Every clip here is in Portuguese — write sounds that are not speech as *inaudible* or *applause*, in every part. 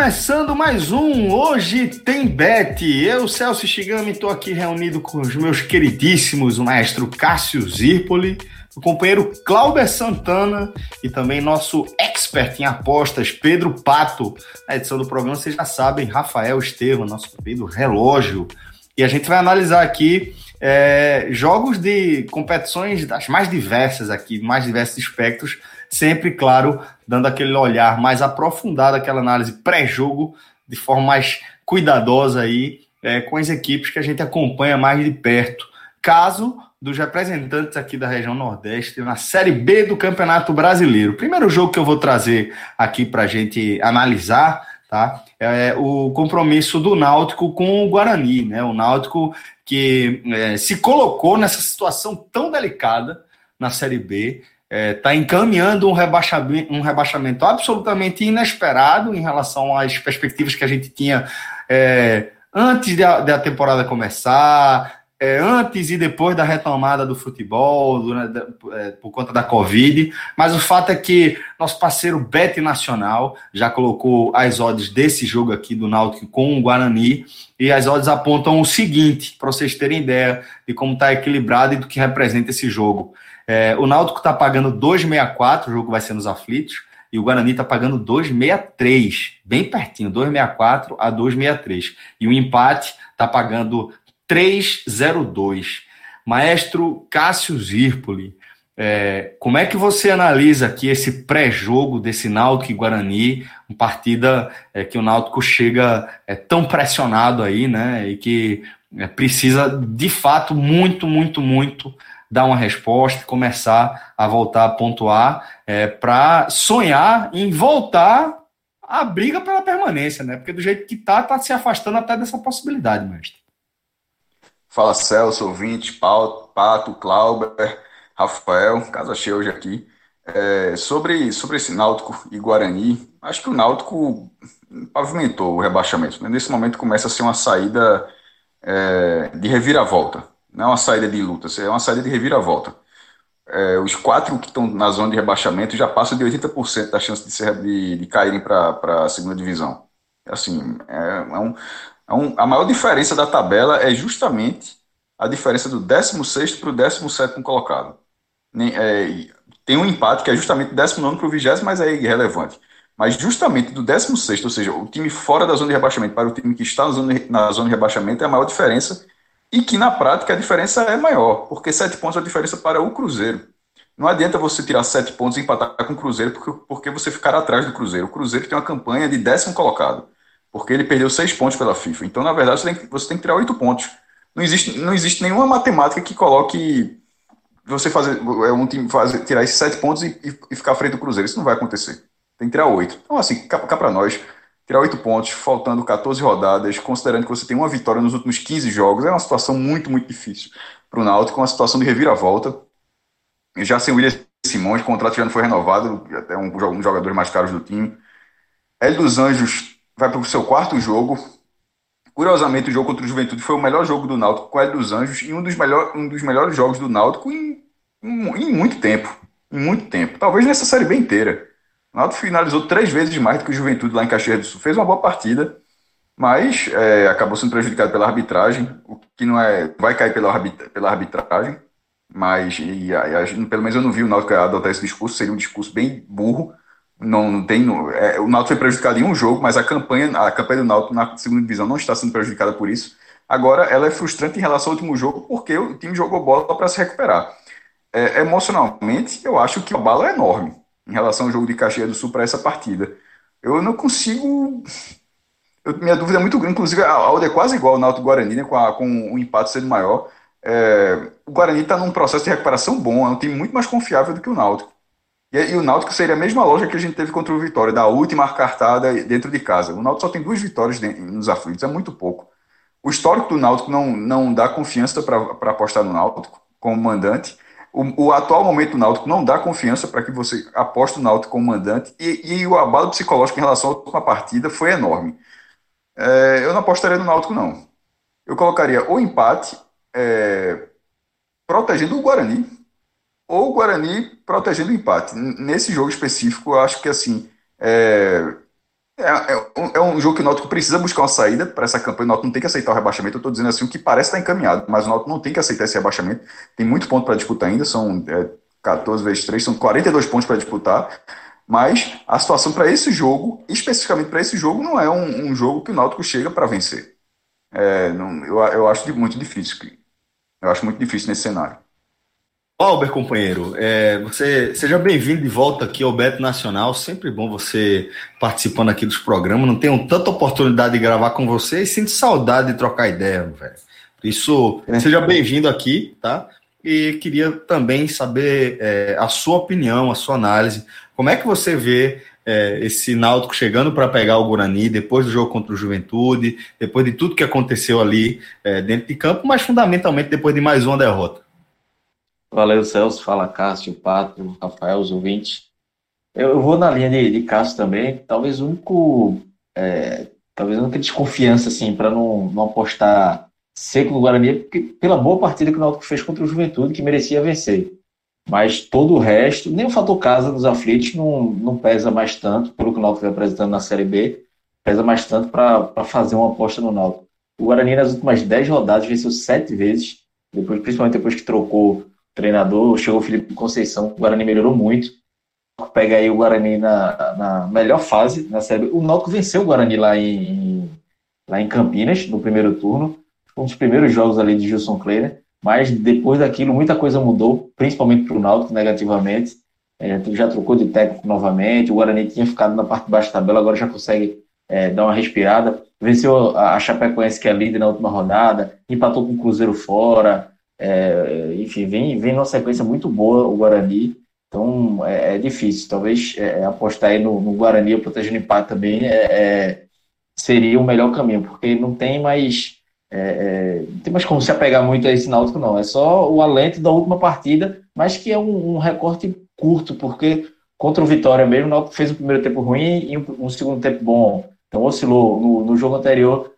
Começando mais um Hoje Tem Bet. Eu, Celso Shigami, estou aqui reunido com os meus queridíssimos, o maestro Cássio Zirpoli, o companheiro Cláudio Santana e também nosso expert em apostas, Pedro Pato. Na edição do programa, vocês já sabem, Rafael Estevam, nosso querido relógio. E a gente vai analisar aqui é, jogos de competições das mais diversas aqui, mais diversos espectros, sempre, claro, dando aquele olhar mais aprofundado, aquela análise pré-jogo, de forma mais cuidadosa aí, é, com as equipes que a gente acompanha mais de perto. Caso dos representantes aqui da região Nordeste na Série B do Campeonato Brasileiro. Primeiro jogo que eu vou trazer aqui para a gente analisar tá? É o compromisso do Náutico com o Guarani, né? O Náutico que é, se colocou nessa situação tão delicada na Série B, está é, tá encaminhando um rebaixamento, um rebaixamento absolutamente inesperado em relação às perspectivas que a gente tinha é, antes da, da temporada começar, é, antes e depois da retomada do futebol, durante, é, por conta da Covid, mas o fato é que nosso parceiro Bet Nacional já colocou as odds desse jogo aqui do Náutico com o Guarani, e as odds apontam o seguinte, para vocês terem ideia de como está equilibrado e do que representa esse jogo. É, o Náutico está pagando 2,64, o jogo vai ser nos aflitos, e o Guarani está pagando 2,63, bem pertinho, 2,64 a 2,63. E o empate está pagando 302. Maestro Cássio Zirpoli, é, como é que você analisa aqui esse pré-jogo desse Náutico e Guarani, uma partida é, que o Náutico chega é, tão pressionado aí, né, e que é, precisa de fato muito, muito, muito dar uma resposta, começar a voltar a pontuar é, para sonhar em voltar à briga pela permanência, né? Porque do jeito que tá, tá se afastando até dessa possibilidade, mestre. Fala Celso, ouvinte, Pato, Clauber, Rafael, casa cheia hoje aqui. É, sobre, sobre esse Náutico e Guarani, acho que o Náutico pavimentou o rebaixamento. Né? Nesse momento começa a ser uma saída é, de reviravolta. Não é uma saída de luta, é uma saída de reviravolta. É, os quatro que estão na zona de rebaixamento já passam de 80% da chance de, ser, de, de caírem para a segunda divisão. Assim, é, é um, é um, a maior diferença da tabela é justamente a diferença do 16 para o 17 colocado. É, tem um empate que é justamente 19 para o 20, mas é irrelevante. Mas justamente do 16, ou seja, o time fora da zona de rebaixamento para o time que está na zona, na zona de rebaixamento é a maior diferença e que na prática a diferença é maior, porque 7 pontos é a diferença para o Cruzeiro. Não adianta você tirar 7 pontos e empatar com o Cruzeiro porque, porque você ficará atrás do Cruzeiro. O Cruzeiro tem uma campanha de décimo colocado porque ele perdeu seis pontos pela FIFA. Então, na verdade, você tem, você tem que tirar oito pontos. Não existe, não existe nenhuma matemática que coloque você fazer é um time fazer, tirar esses sete pontos e, e, e, ficar à frente do Cruzeiro. Isso não vai acontecer. Tem que tirar oito. Então, assim, cá, cá para nós, tirar oito pontos, faltando 14 rodadas, considerando que você tem uma vitória nos últimos 15 jogos, é uma situação muito, muito difícil para o Náutico, uma situação de reviravolta. Já sem o William Simões, o contrato já não foi renovado, até um, dos jogadores mais caros do time. Hélio dos Anjos vai para o seu quarto jogo. Curiosamente, o jogo contra o Juventude foi o melhor jogo do Náutico com o Hélio dos Anjos e um dos, melhor, um dos melhores jogos do Náutico em, em, em muito tempo. Em muito tempo. Talvez nessa série bem inteira. O Náutico finalizou três vezes mais do que o Juventude lá em Caxias do Sul. Fez uma boa partida, mas é, acabou sendo prejudicado pela arbitragem, o que não é. vai cair pela, pela arbitragem. Mas, e, e, pelo menos eu não vi o Náutico adotar esse discurso, seria um discurso bem burro não, não tem. É, o Náutico foi prejudicado em um jogo, mas a campanha, a campanha do Náutico na segunda divisão não está sendo prejudicada por isso. Agora, ela é frustrante em relação ao último jogo, porque o time jogou bola para se recuperar. É, emocionalmente, eu acho que o bala é enorme. Em relação ao jogo de Caxias do Sul para essa partida. Eu não consigo. Eu, minha dúvida é muito grande, inclusive a Alda é quase igual ao Náutico Guarani, né, com, a, com o empate sendo maior. É, o Guarani está num processo de recuperação bom, é um time muito mais confiável do que o Náutico. E, e, o Náutico seria a mesma loja que a gente teve contra o Vitória, da última cartada dentro de casa. O Náutico só tem duas vitórias nos aflitos, é muito pouco. O histórico do Náutico não, não dá confiança para apostar no Náutico como mandante. O, o, atual momento do Náutico não dá confiança para que você aposte no Náutico como mandante. E, e, o abalo psicológico em relação à última partida foi enorme. É, eu não apostaria no Náutico, não. Eu colocaria o empate é, protegendo o Guarani ou o Guarani protegendo o empate. Nesse jogo específico, eu acho que assim é, é, é, um, é um jogo que o Náutico precisa buscar uma saída para essa campanha. O Náutico não tem que aceitar o rebaixamento. Eu estou dizendo assim, o que parece estar tá encaminhado, mas o Náutico não tem que aceitar esse rebaixamento. Tem muito ponto para disputar ainda, são é, 14 vezes 3, são 42 pontos para disputar. Mas a situação para esse jogo, especificamente para esse jogo, não é um, um, jogo que o Náutico chega para vencer. É, não, eu, eu acho muito difícil. Eu acho muito difícil nesse cenário. Albert, companheiro, é, você seja bem-vindo de volta aqui ao Beto Nacional. Sempre bom você participando aqui dos programas. Não tenho tanta oportunidade de gravar com você e sinto saudade de trocar ideia, velho. Por isso, é. seja bem-vindo aqui, tá? E queria também saber é, a sua opinião, a sua análise. Como é que você vê é, esse Náutico chegando para pegar o Guarani depois do jogo contra o Juventude, depois de tudo que aconteceu ali é, dentro de campo, mas fundamentalmente depois de mais uma derrota? Valeu, Celso. Fala, Cássio, Pato, Rafael, os ouvintes. Eu, eu vou na linha de, de Cássio também. Talvez o único. É, talvez a única desconfiança, assim, para não, não apostar seco no Guarani, porque, pela boa partida que o Náutico fez contra o Juventude, que merecia vencer. Mas todo o resto, nem o fator casa dos aflitos não, não pesa mais tanto, pelo que o Náutico vem apresentando na Série B, pesa mais tanto para fazer uma aposta no Náutico. O Guarani, nas últimas 10 rodadas, venceu sete vezes, depois, principalmente depois que trocou treinador, chegou o Felipe Conceição, o Guarani melhorou muito. Pega aí o Guarani na, na melhor fase na série. O Náutico venceu o Guarani lá em, lá em Campinas, no primeiro turno. Um dos primeiros jogos ali de Gilson Kleiner. Mas depois daquilo, muita coisa mudou, principalmente para o Náutico, negativamente. É, já trocou de técnico novamente. O Guarani tinha ficado na parte de baixo da tabela, agora já consegue é, dar uma respirada. Venceu a, a Chapecoense, que é líder na última rodada. Empatou com o Cruzeiro fora. É, enfim, vem, vem numa sequência muito boa o Guarani, então é, é difícil. Talvez é, apostar aí no, no Guarani protegendo empate também é, é, seria o melhor caminho, porque não tem mais. É, não tem mais como se apegar muito a esse Náutico, não. É só o alento da última partida, mas que é um, um recorte curto, porque contra o Vitória mesmo, o Náutico fez um primeiro tempo ruim e um, um segundo tempo bom. Então oscilou no, no jogo anterior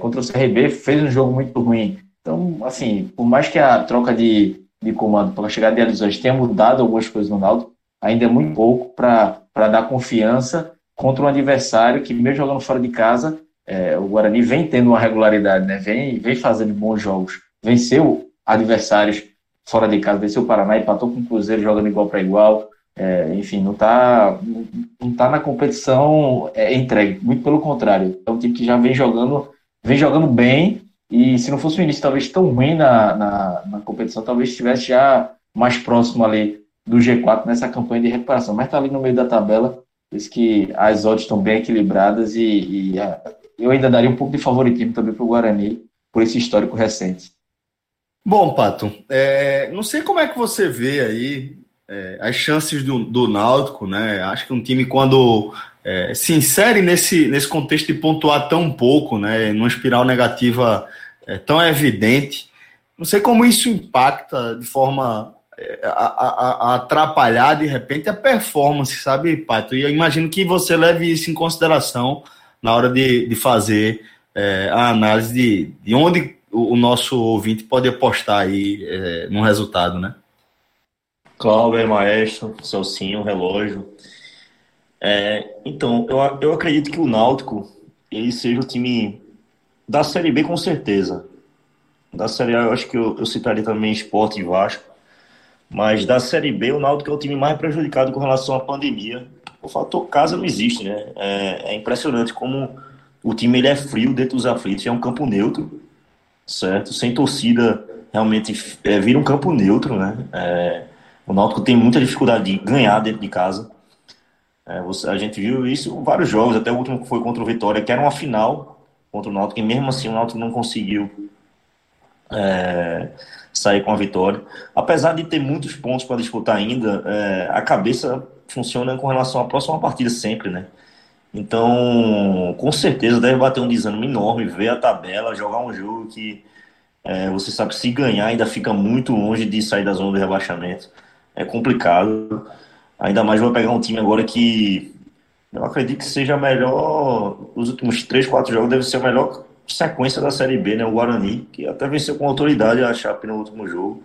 contra o CRB, fez um jogo muito ruim então, assim, por mais que a troca de, de comando para a chegada de Alisões tenha mudado algumas coisas no Náutico, ainda é muito pouco para dar confiança contra um adversário que, mesmo jogando fora de casa, é, o Guarani vem tendo uma regularidade, né? vem, vem fazendo bons jogos. Venceu adversários fora de casa, venceu o Paraná, empatou com o Cruzeiro jogando igual para igual. É, enfim, não está não tá na competição é, entregue, muito pelo contrário. É um time que já vem jogando, vem jogando bem e se não fosse um início talvez tão ruim na, na, na competição, talvez estivesse já mais próximo ali do G4 nessa campanha de recuperação. Mas está ali no meio da tabela, por isso que as odds estão bem equilibradas e, e a, eu ainda daria um pouco de favoritismo também para o Guarani por esse histórico recente. Bom, Pato, é, não sei como é que você vê aí é, as chances do, do Náutico, né? Acho que um time quando é, se insere nesse, nesse contexto de pontuar tão pouco, né? Numa espiral negativa é, tão evidente. Não sei como isso impacta de forma é, a, a, a, atrapalhar de repente a performance, sabe, Pato? E eu imagino que você leve isso em consideração na hora de, de fazer é, a análise de, de onde o, o, nosso ouvinte pode apostar aí é, no resultado, né? Cláudio, Maestro, Celcinho, Relógio. É, então, eu, eu acredito que o Náutico ele seja o time da Série B com certeza. Da Série A eu acho que eu, eu citaria também Esporte e Vasco. Mas da Série B o Náutico é o time mais prejudicado com relação à pandemia. O fator casa não existe, né? É, é impressionante como o time ele é frio dentro dos aflitos. É um campo neutro, certo? Sem torcida, realmente é, vira um campo neutro, né? É, o Náutico tem muita dificuldade de ganhar dentro de casa. É, você, a gente viu isso em vários jogos, até o último foi contra o Vitória, que era uma final contra o Náutico, e mesmo assim o Náutico não conseguiu é, sair com a vitória. Apesar de ter muitos pontos para disputar ainda, é, a cabeça funciona com relação à próxima partida sempre, né? Então, com certeza deve bater um desânimo enorme, ver a tabela, jogar um jogo que é, você sabe se ganhar ainda fica muito longe de sair da zona do rebaixamento. É complicado. Ainda mais vai pegar um time agora que eu acredito que seja melhor. Os últimos 3, 4 jogos deve ser a melhor sequência da Série B, né? O Guarani, que até venceu com autoridade a Chape no último jogo.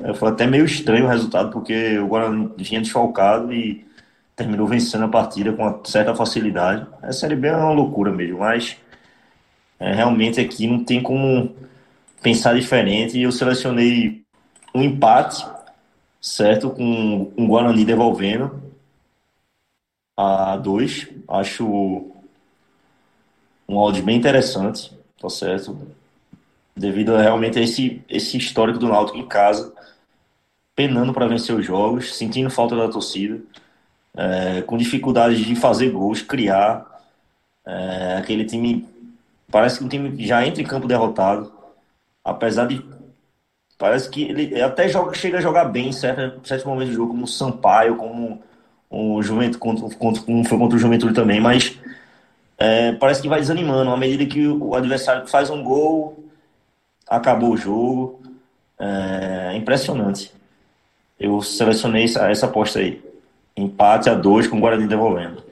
É, foi até meio estranho o resultado, porque o Guarani vinha desfalcado e terminou vencendo a partida com certa facilidade. A Série B é uma loucura mesmo, mas é, realmente aqui não tem como pensar diferente. Eu selecionei um empate, certo? Com um Guarani devolvendo a dois. Acho um áudio bem interessante, tá certo? Devido a, realmente a esse, esse histórico do Náutico em casa, penando para vencer os jogos, sentindo falta da torcida, é, com dificuldade de fazer gols, criar. É, aquele time parece que o time já entra em campo derrotado, apesar de parece que ele até joga, chega a jogar bem em certo, certo momento do jogo, como o Sampaio, como o Juventude, contra, contra, como foi contra o Juventude também, mas é, parece que vai desanimando. À medida que o adversário faz um gol, acabou o jogo. É impressionante. Eu selecionei essa, essa aposta aí. Empate a dois com o Guarani devolvendo.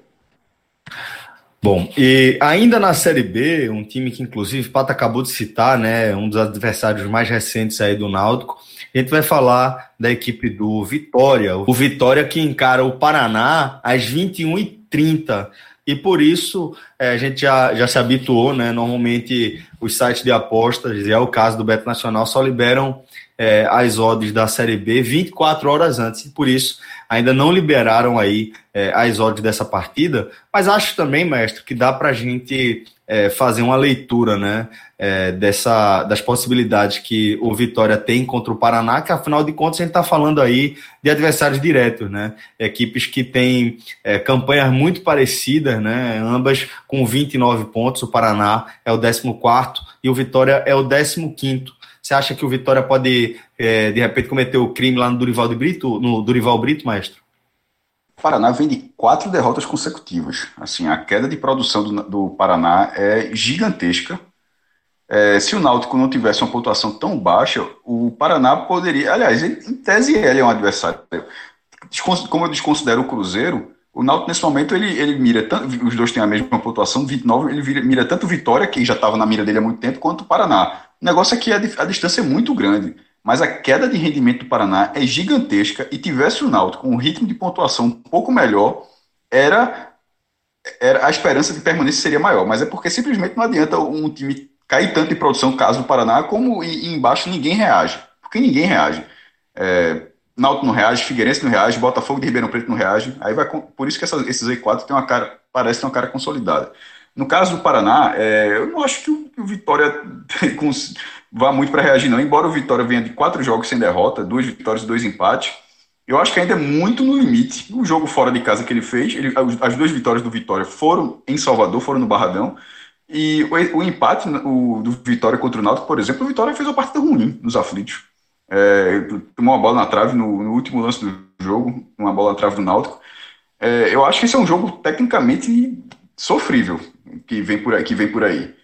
Bom, e ainda na Série B, um time que inclusive o Pato acabou de citar, né, um dos adversários mais recentes aí do Náutico, a gente vai falar da equipe do Vitória. O Vitória que encara o Paraná às 21h30 e por isso é, a gente já, já se habituou, né? Normalmente os sites de apostas, e é o caso do Beto Nacional, só liberam é, as odds da Série B 24 horas antes, e por isso ainda não liberaram aí é, as odds dessa partida, mas acho também, mestre, que dá para a gente é, fazer uma leitura né, é, dessa, das possibilidades que o Vitória tem contra o Paraná, que afinal de contas a gente está falando aí de adversários diretos, né? Equipes que têm é, campanhas muito parecidas, né? Ambas com 29 pontos. O Paraná é o 14 e o Vitória é o 15. Você acha que o Vitória pode, é, de repente, cometer o crime lá no Durival Brito, no Durival Brito, maestro? O Paraná vem de quatro derrotas consecutivas. Assim, a queda de produção do, do Paraná é gigantesca. É, se o Náutico não tivesse uma pontuação tão baixa, o Paraná poderia. Aliás, em tese, ele é um adversário. Como eu desconsidero o Cruzeiro, o Náutico, nesse momento, ele, ele mira tanto. Os dois têm a mesma pontuação, 29, ele vira, mira tanto Vitória, que já estava na mira dele há muito tempo, quanto o Paraná. O negócio é que a, a distância é muito grande mas a queda de rendimento do Paraná é gigantesca e tivesse o Náutico com um ritmo de pontuação um pouco melhor, era, era a esperança de permanência seria maior. Mas é porque simplesmente não adianta um time cair tanto de produção, caso do Paraná, como e, e embaixo ninguém reage. Porque ninguém reage. É, Náutico não reage, Figueirense não reage, Botafogo de Ribeirão Preto não reage. Aí vai por isso que esses Z4 tem uma cara, parece ter uma cara consolidada. No caso do Paraná, é, eu não acho que o, o Vitória *laughs* vá muito para reagir, não. Embora o Vitória venha de quatro jogos sem derrota, duas vitórias e dois empates, eu acho que ainda é muito no limite. O jogo fora de casa que ele fez, ele, as duas vitórias do Vitória foram em Salvador, foram no Barradão. E o, o empate o, do Vitória contra o Náutico, por exemplo, o Vitória fez uma partida ruim nos aflitos. É, tomou uma bola na trave no, no, último lance do jogo, uma bola na trave do Náutico. É, eu acho que esse é um jogo tecnicamente sofrível que vem por aí. Que vem por aí.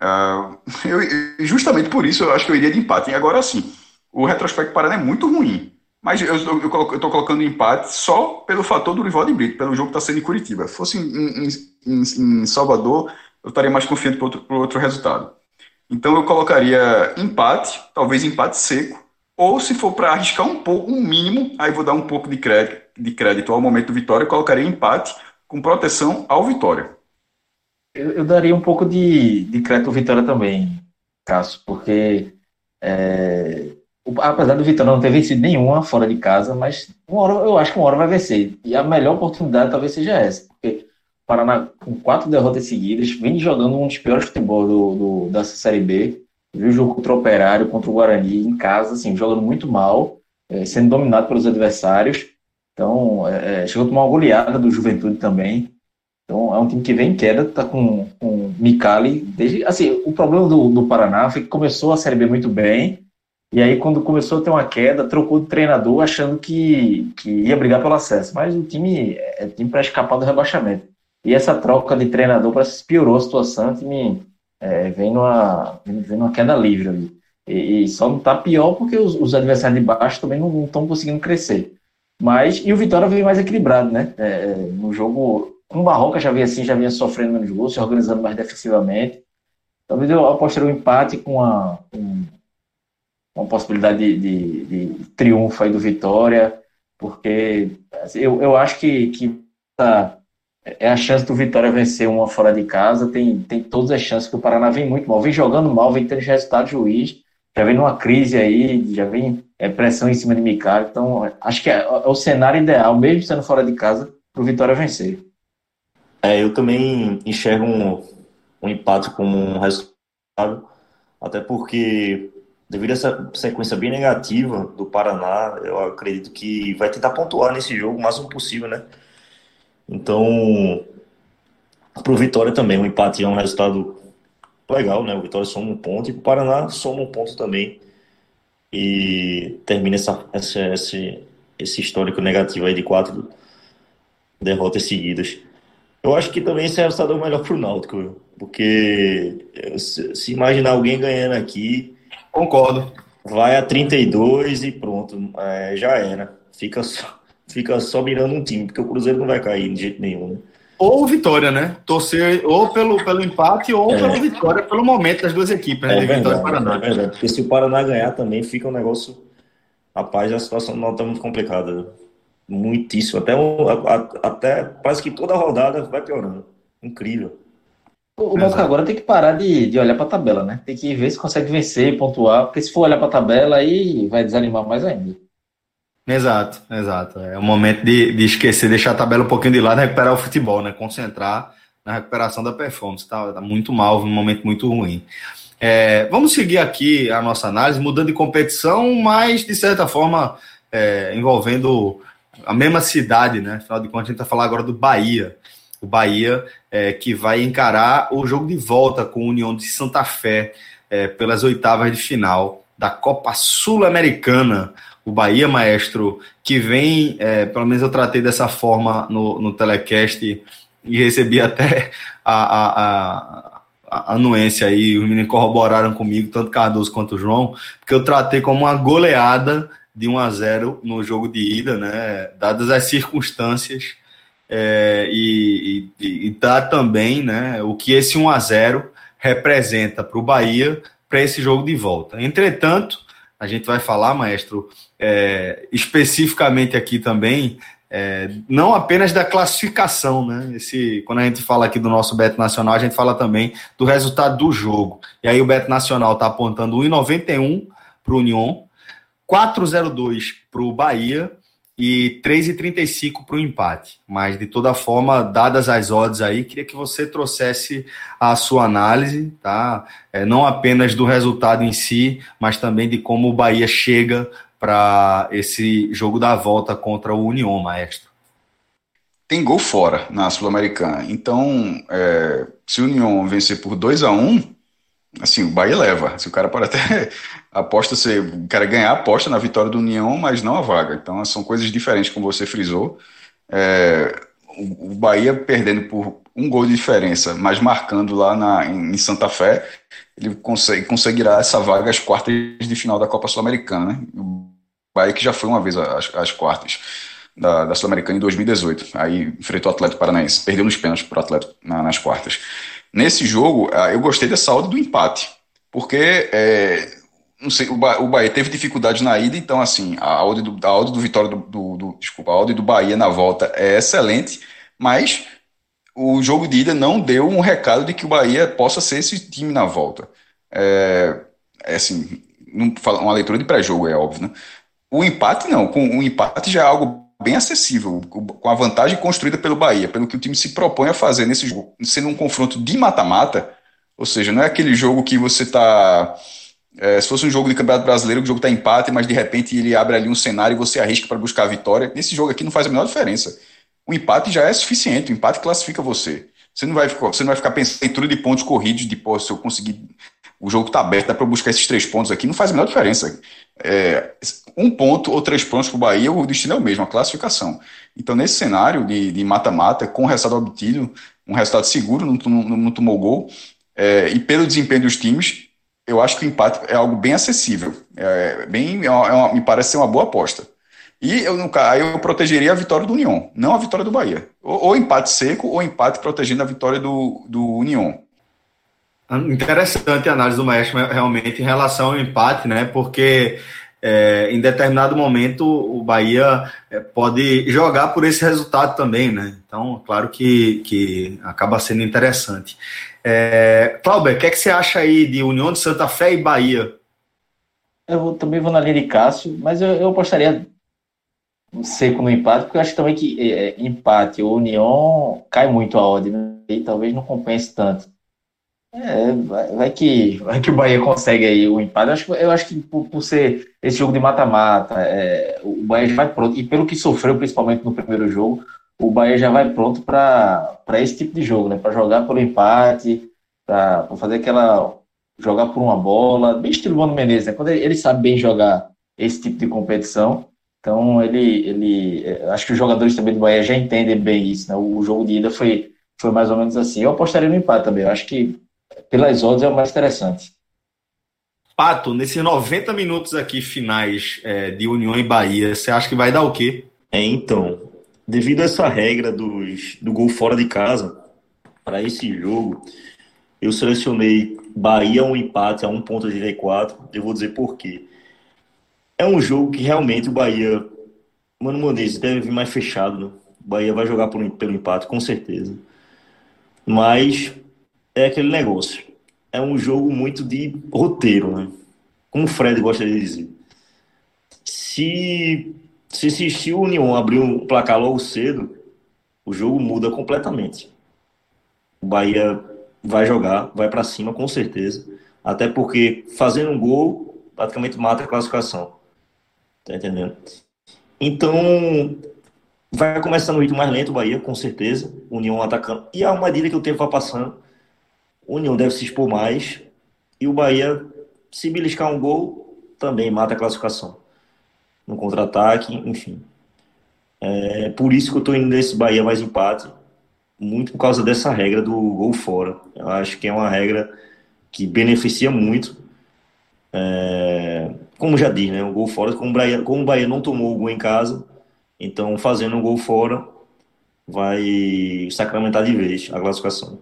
Uh, *laughs* eu, justamente por isso eu acho que eu iria de empate. E agora sim, o retrospecto Paraná é muito ruim. Mas eu estou colocando empate só pelo fator do rival de Brito, pelo jogo que está sendo em Curitiba. Se fosse em, em, em, Salvador, eu estaria mais confiante para outro, outro resultado. Então eu colocaria empate, talvez empate seco, ou se for para arriscar um pouco, um mínimo, aí vou dar um pouco de crédito, de crédito ao momento do Vitória, eu colocaria empate com proteção ao Vitória. Eu, eu, daria um pouco de, de crédito ao Vitória também, Cássio, porque é, apesar do Vitória não ter vencido nenhuma fora de casa, mas uma hora, eu acho que uma hora vai vencer. E a melhor oportunidade talvez seja essa, porque o Paraná, com quatro derrotas seguidas, vem jogando um dos piores futebol do, do, da Série B. Viu o jogo contra o Operário, contra o Guarani, em casa, assim, jogando muito mal, é, sendo dominado pelos adversários. Então, é, chegou a tomar uma goleada do Juventude também. Então, é um time que vem em queda, tá com, com Micali. Desde, assim, o problema do, do Paraná foi que começou a Série B muito bem, e aí, quando começou a ter uma queda, trocou de treinador achando que, que ia brigar pelo acesso. Mas o time é, time para escapar do rebaixamento. E essa troca de treinador parece piorou a situação. O time é, vem, numa, vem numa queda livre ali. E, e só não está pior porque os, os, adversários de baixo também não estão conseguindo crescer. Mas, e o Vitória veio mais equilibrado, né? É, no jogo, com o Barroca já vinha assim, já vinha sofrendo menos gols, se organizando mais defensivamente. Talvez eu apostei um empate com a, um, uma possibilidade de, de, de, triunfo aí do Vitória, porque assim, eu, eu acho que, que tá, é a chance do Vitória vencer uma fora de casa, tem, tem todas as chances que o Paraná vem muito mal, vem jogando mal, vem tendo resultado juiz, já vem numa crise aí, já vem é, pressão em cima de Micaro, então acho que é, é, o cenário ideal, mesmo sendo fora de casa, para o Vitória vencer. É, eu também enxergo um, um empate como um resultado, até porque devido a essa sequência bem negativa do Paraná, eu acredito que vai tentar pontuar nesse jogo o máximo possível, né? Então, para o Vitória também, o um empate é um resultado legal, né? O Vitória soma um ponto e o Paraná soma um ponto também. E termina essa, essa, esse, esse histórico negativo aí de quatro derrotas seguidas. Eu acho que também esse resultado é o melhor para o Náutico, porque se, imaginar alguém ganhando aqui, Concordo. Vai a 32 e pronto, é, já era. Fica só, fica só mirando um time, porque o Cruzeiro não vai cair de jeito nenhum, né? Ou vitória, né? Torcer ou pelo, pelo empate ou é. pela vitória, pelo momento das duas equipes, né? É verdade, Paraná. é verdade. Porque se o Paraná ganhar também fica um negócio. Rapaz, a situação não está muito complicada. Muitíssimo. Até, um, até parece que toda rodada vai piorando. Incrível. O Náutico agora tem que parar de, de olhar para a tabela, né? Tem que ver se consegue vencer, pontuar, porque se for olhar para a tabela aí vai desanimar mais ainda. Exato, exato. É o momento de, de esquecer, deixar a tabela um pouquinho de lado recuperar o futebol, né? Concentrar na recuperação da performance. Tá, tá muito mal, um momento muito ruim. É, vamos seguir aqui a nossa análise, mudando de competição, mas de certa forma é, envolvendo a mesma cidade, né? Afinal de contas, a gente vai falar agora do Bahia o Bahia, é, que vai encarar o jogo de volta com a União de Santa Fé é, pelas oitavas de final da Copa Sul-Americana. O Bahia, maestro, que vem, é, pelo menos eu tratei dessa forma no, no telecast e recebi até a, a, a, a anuência aí, os meninos corroboraram comigo, tanto Cardoso quanto o João, porque eu tratei como uma goleada de 1 a 0 no jogo de ida, né? Dadas as circunstâncias é, e, e, e, dá também né, o que esse 1 a 0 representa para o Bahia para esse jogo de volta. Entretanto, a gente vai falar, maestro, é, especificamente aqui também, é, não apenas da classificação, né? Esse, quando a gente fala aqui do nosso Beto Nacional, a gente fala também do resultado do jogo. E aí o Beto Nacional está apontando 1,91 para o União, 4,02 para o Bahia e 3,35 para o empate. Mas, de toda forma, dadas as odds aí, queria que você trouxesse a sua análise, tá? É, não apenas do resultado em si, mas também de como o Bahia chega para esse jogo da volta contra o União, maestro. Tem gol fora na Sul-Americana. Então, é, se o União vencer por 2 a 1 assim, o Bahia leva. Se o cara pode até *laughs* aposta ser, o cara ganhar aposta na vitória do União, mas não a vaga. Então são coisas diferentes, como você frisou. É, o Bahia perdendo por um gol de diferença, mas marcando lá na, em Santa Fé, ele consegue, conseguirá essa vaga às quartas de final da Copa Sul-Americana. Né? O Bahia que já foi uma vez às, às quartas da, da Sul-Americana em 2018. Aí enfrentou o Atlético Paranaense, perdeu nos pênaltis para o Atlético na, nas quartas. Nesse jogo, ah, eu gostei dessa odd do empate, porque é, não sei, o, ba o Bahia teve dificuldade na ida, então assim, a odd do, a do Vitória do, do, do, desculpa, a odd do Bahia na volta é excelente, mas o jogo de ida não deu um recado de que o Bahia possa ser esse time na volta. É, é assim, uma leitura de pré-jogo, é óbvio, né? O empate não, com o empate já é algo bem acessível, com a vantagem construída pelo Bahia, pelo que o time se propõe a fazer nesse jogo, sendo um confronto de mata-mata, ou seja, não é aquele jogo que você está É, se fosse um jogo de Campeonato Brasileiro, o jogo está empate, mas de repente ele abre ali um cenário e você arrisca para buscar a vitória. Nesse jogo aqui não faz a menor diferença. O empate já é suficiente, o empate classifica você. Você não vai, você não vai ficar pensando em tudo de pontos corridos, de pô, se eu conseguir. O jogo está aberto, dá para buscar esses três pontos aqui, não faz a menor diferença. É, um ponto ou três pontos para o Bahia, o destino é o mesmo, a classificação. Então, nesse cenário de mata-mata, com o resultado obtido, um resultado seguro, não, não, não tomou gol, é, e pelo desempenho dos times, eu acho que o empate é algo bem acessível. É, bem, é uma, é me parece ser uma boa aposta. E eu, no, aí eu protegeria a vitória do União, não a vitória do Bahia. Ou, ou empate seco, ou empate protegendo a vitória do, do União. Interessante a análise do Maestro realmente em relação ao empate, né? Porque é, em determinado momento o Bahia é, pode jogar por esse resultado também, né? Então, claro que, que acaba sendo interessante. É, Cláudio, o que, é que você acha aí de União de Santa Fé e Bahia? Eu vou, também vou na linha de Cássio, mas eu, eu apostaria seco no empate, porque eu acho também que é, é empate ou União cai muito a odd, né? e talvez não compense tanto. É, vai, vai, que, vai que o Bahia consegue aí o empate. Eu acho, eu acho que por, por ser esse jogo de mata-mata, é, o Bahia já vai pronto, e pelo que sofreu principalmente no primeiro jogo, o Bahia já vai pronto para esse tipo de jogo, né? Para jogar pelo empate, para fazer aquela. jogar por uma bola, bem estilo Mano Menezes, né? Quando ele, ele, sabe bem jogar esse tipo de competição, então ele. ele é, acho que os jogadores também do Bahia já entendem bem isso, né? O, o jogo de ida foi, foi mais ou menos assim. Eu apostaria no empate também, eu acho que pelas odds é o mais interessante. Pato, nesses 90 minutos aqui finais é, de União e Bahia, você acha que vai dar o quê? É, então, devido a essa regra dos, do gol fora de casa, para esse jogo, eu selecionei Bahia um empate a 1.84. Eu vou dizer por quê. É um jogo que realmente o Bahia, Mano Menezes, deve vir mais fechado. Né? O Bahia vai jogar por, pelo empate, com certeza. Mas é aquele negócio. É um jogo muito de roteiro, né? Como o Fred gosta de dizer. Se se, se o União abrir um placar logo cedo, o jogo muda completamente. O Bahia vai jogar, vai para cima com certeza. Até porque fazendo um gol praticamente mata a classificação. Tá entendendo? Então, vai começar no ritmo mais lento o Bahia, com certeza. União atacando. E a armadilha que o tempo vai passando, União deve se expor mais. E o Bahia, se beliscar um gol, também mata a classificação no contra-ataque, enfim. É por isso que eu estou indo nesse Bahia mais empate, muito por causa dessa regra do gol fora. Eu acho que é uma regra que beneficia muito. É, como já diz, né? O gol fora, como o, Bahia, como o Bahia não tomou o gol em casa, então fazendo um gol fora vai sacramentar de vez a classificação.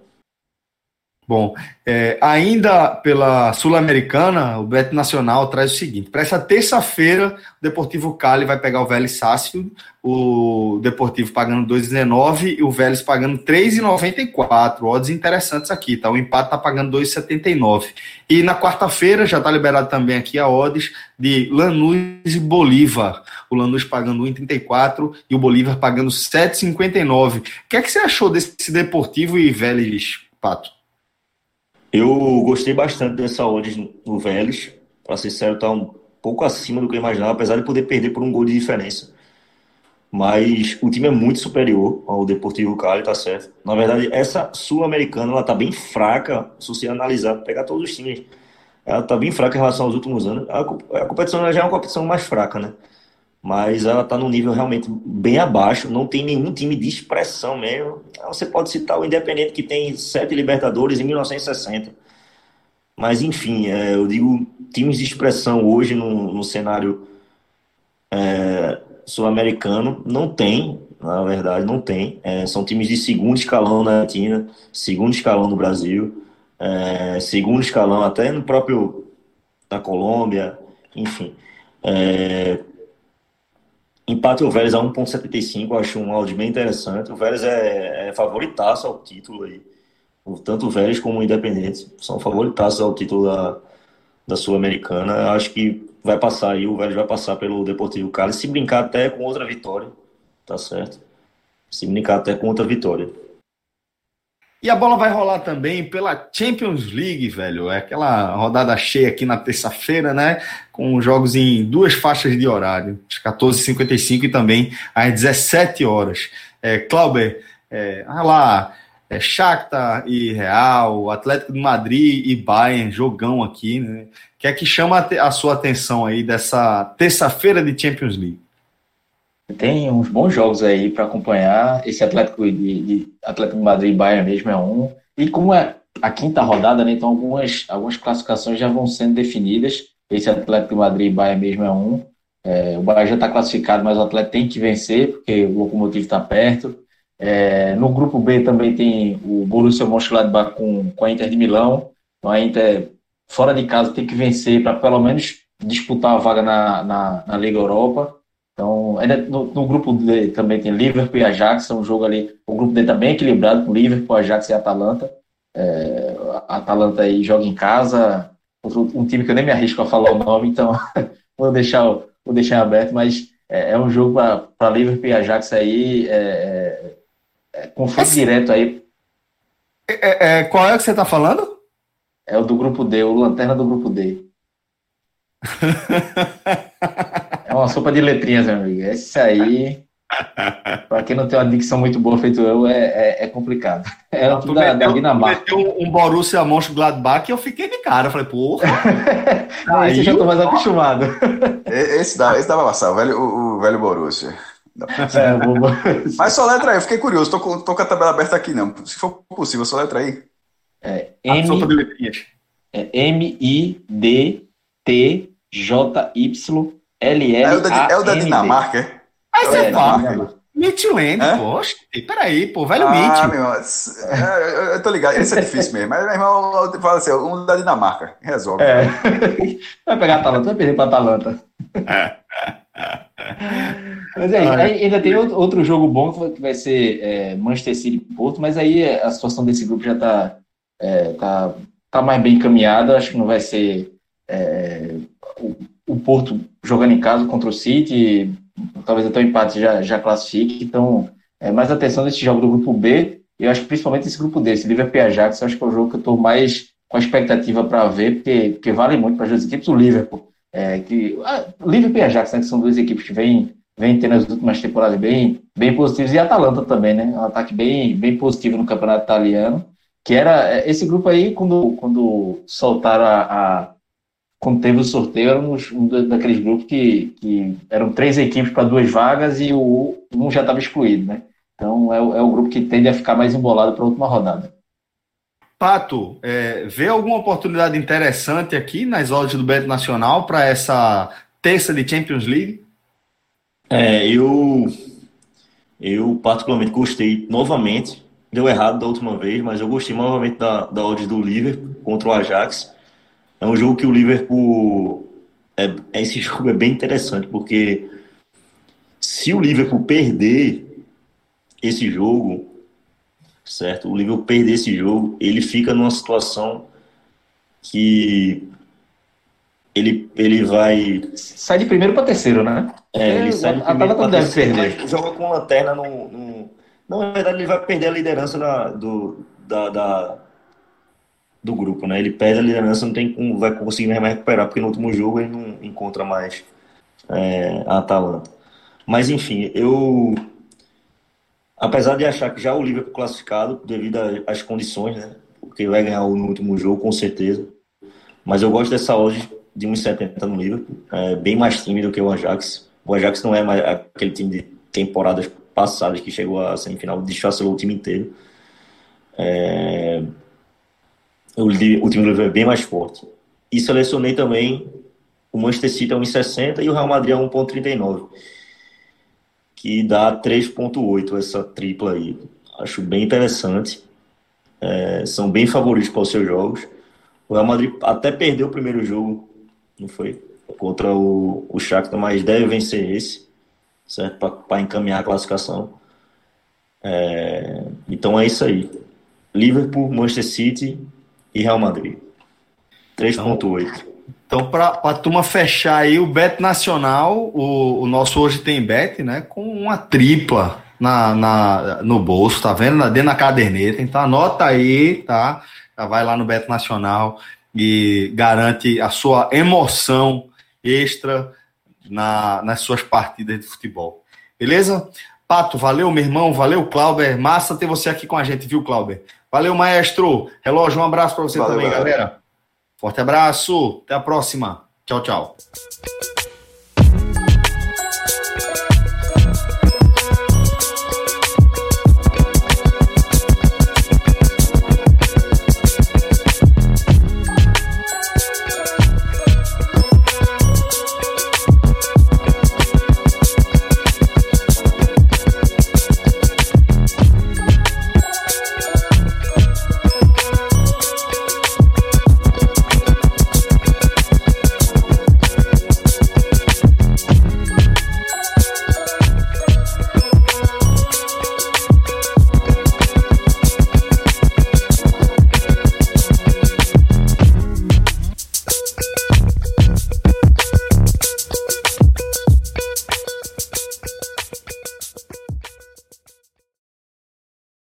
Bom, é, ainda pela Sul-Americana, o Bet Nacional traz o seguinte: para essa terça-feira, o Deportivo Cali vai pegar o Vélez Sácio, o Deportivo pagando 2,19 e o Vélez pagando 3,94. Odds interessantes aqui, tá? O empate tá pagando 2,79. E na quarta-feira já tá liberado também aqui a odds de Lanús e Bolívar. O Lanús pagando 1,34 e o Bolívar pagando 7,59. O que é que você achou desse Deportivo e Vélez, Pato? Eu gostei bastante dessa odds no Vélez. Para ser sério, tá um pouco acima do que eu imaginava, apesar de poder perder por um gol de diferença. Mas o time é muito superior ao Deportivo Cali, tá certo. Na verdade, essa sul-americana, ela tá bem fraca, se você analisar, pegar todos os times, ela tá bem fraca em relação aos últimos anos. A, a competição já é uma competição mais fraca, né? Mas ela está num nível realmente bem abaixo, não tem nenhum time de expressão mesmo. Você pode citar o Independente, que tem sete Libertadores em 1960. Mas, enfim, é, eu digo times de expressão hoje no, no cenário é, sul-americano, não tem, na verdade, não tem. É, são times de segundo escalão na Argentina, segundo escalão no Brasil, é, segundo escalão até no próprio da Colômbia, enfim. É, Empate o Vélez a 1,75, acho um áudio bem interessante. O Vélez é, é favoritaço ao título aí. Tanto o Vélez como o Independente são favoritaços ao título da, da Sul-Americana. Acho que vai passar aí, o Vélez vai passar pelo Deportivo Cali, se brincar até com outra vitória, tá certo? Se brincar até com outra vitória. E a bola vai rolar também pela Champions League, velho. É aquela rodada cheia aqui na terça-feira, né? Com jogos em duas faixas de horário, às 14h55 e também às 17 horas. É, Clauber, é, ah lá, é, Shakhtar e Real, Atlético de Madrid e Bayern, jogão aqui, né? O que é que chama a sua atenção aí dessa terça-feira de Champions League? Tem uns bons jogos aí para acompanhar. Esse Atlético de, de, Atlético de Madrid e Bayern mesmo é um. E como é a quinta rodada, né, então algumas, algumas classificações já vão sendo definidas. Esse Atlético de Madrid e Bayern mesmo é um. É, o Bayern já está classificado, mas o Atlético tem que vencer, porque o Locomotivo está perto. É, no grupo B também tem o Borussia Mönchengladbach com, com a Inter de Milão. Então a Inter, fora de casa, tem que vencer para pelo menos disputar a vaga na, na, na Liga Europa. Então, no, no, grupo D também tem Liverpool e Ajax, é um jogo ali, o grupo D também tá equilibrado, com Liverpool, Ajax e Atalanta. É, a Atalanta aí joga em casa, um time que eu nem me arrisco a falar o nome, então *laughs* vou deixar, vou deixar aberto, mas é, é um jogo para Liverpool e Ajax aí, é, é, é confronto direto aí. É, é, qual é que você está falando? É o do grupo D, o Lanterna do grupo D. *laughs* É uma sopa de letrinhas, meu amigo. Esse aí, *laughs* para quem não tem uma dicção muito boa feito eu, é, é, é complicado. É o da, da Dinamarca. um, um Borussia Mönchengladbach e eu fiquei de cara. Eu falei, porra. *laughs* aí esse eu já tô mais acostumado. Esse dá, esse dá pra passar, o velho, o, o velho Borussia. *laughs* É, Mas só letra aí, eu fiquei curioso. Tô com, tô com a tabela aberta aqui, não. Se for possível, só letra aí. É, M, é M I D T L É o da, é o da Dinamarca, é? Aí você é, fala. Midland, é? poxa, peraí, pô, velho ah, Mitch. Meu irmão, é, eu tô ligado, esse é difícil mesmo, mas meu irmão fala assim, um da Dinamarca, resolve. É. *laughs* Vai pegar a Atalanta, vai perder pra Atalanta. *laughs* mas aí, aí, ainda tem outro jogo bom que vai ser é, Manchester City e Porto, mas aí a situação desse grupo já tá, é, tá, tá mais bem encaminhada, acho que não vai ser é, o Porto jogando em casa contra o City, talvez até o empate já, já classifique. Então, é, mais atenção nesse jogo do grupo B. E eu acho que principalmente esse grupo desse, Liverpool e Ajax, eu acho que é o jogo que eu estou mais com a expectativa para ver, porque, porque vale muito para as duas equipes. O Liverpool, é, que, ah, Liverpool e Ajax, né, que são duas equipes que vêm vem tendo as últimas temporadas bem, bem positivas, e a Atalanta também, né? Um ataque bem, bem positivo no campeonato italiano. Que era é, esse grupo aí, quando, quando soltaram a, a quando teve o sorteio, éramos um daqueles grupos que, que eram três equipes para duas vagas e o um já estava excluído, né? Então é, é o grupo que tende a ficar mais embolado para a última rodada. Pato, é, vê alguma oportunidade interessante aqui nas odds do Beto Nacional para essa terça de Champions League? É, eu, eu particularmente gostei novamente, deu errado da última vez, mas eu gostei novamente da, da odds do Liverpool contra o Ajax. É um jogo que o Liverpool. É, esse jogo é bem interessante, porque se o Liverpool perder esse jogo, certo? O Liverpool perder esse jogo, ele fica numa situação que ele, ele vai. Sai de primeiro para terceiro, né? É, ele sai de primeiro para terceiro. Deve joga com lanterna no, no. Não, na verdade, ele vai perder a liderança da, do, da, da, do grupo, né? Ele perde a liderança, não tem vai conseguir mais recuperar, porque no último jogo ele não encontra mais é, a Atalanta. Mas enfim, eu apesar de achar que já o Liverpool classificado devido às condições, né? Porque vai ganhar no último jogo com certeza. Mas eu gosto dessa hoje de 1,70 no Liverpool, é bem mais time do que o Ajax. O Ajax não é mais aquele time de temporadas passadas que chegou à semifinal, desfacelou o time inteiro. É, o, o time do Liverpool é bem mais forte. E selecionei também o Manchester City a 1,60 e o Real Madrid a 1,39. Que dá 3,8 essa tripla aí. Acho bem interessante. É, são bem favoritos para os seus jogos. O Real Madrid até perdeu o primeiro jogo, não foi? Contra o, o Shakhtar, mas deve vencer esse, certo? Para encaminhar a classificação. É, então é isso aí. Liverpool, Manchester City e Real Madrid. 3.8. Então, para a turma fechar aí o Bet Nacional, o, o, nosso hoje tem Bet, né? Com uma tripla na, na, no bolso, tá vendo? Dentro da caderneta. Então anota aí, tá? Já vai lá no Beto Nacional e garante a sua emoção extra na, nas suas partidas de futebol. Beleza? Pato, valeu, meu irmão. Valeu, Clauber. Massa ter você aqui com a gente, viu, Clauber? Valeu, maestro. Relógio, um abraço para você valeu, também, galera. galera. Forte abraço. Até a próxima. Tchau, tchau.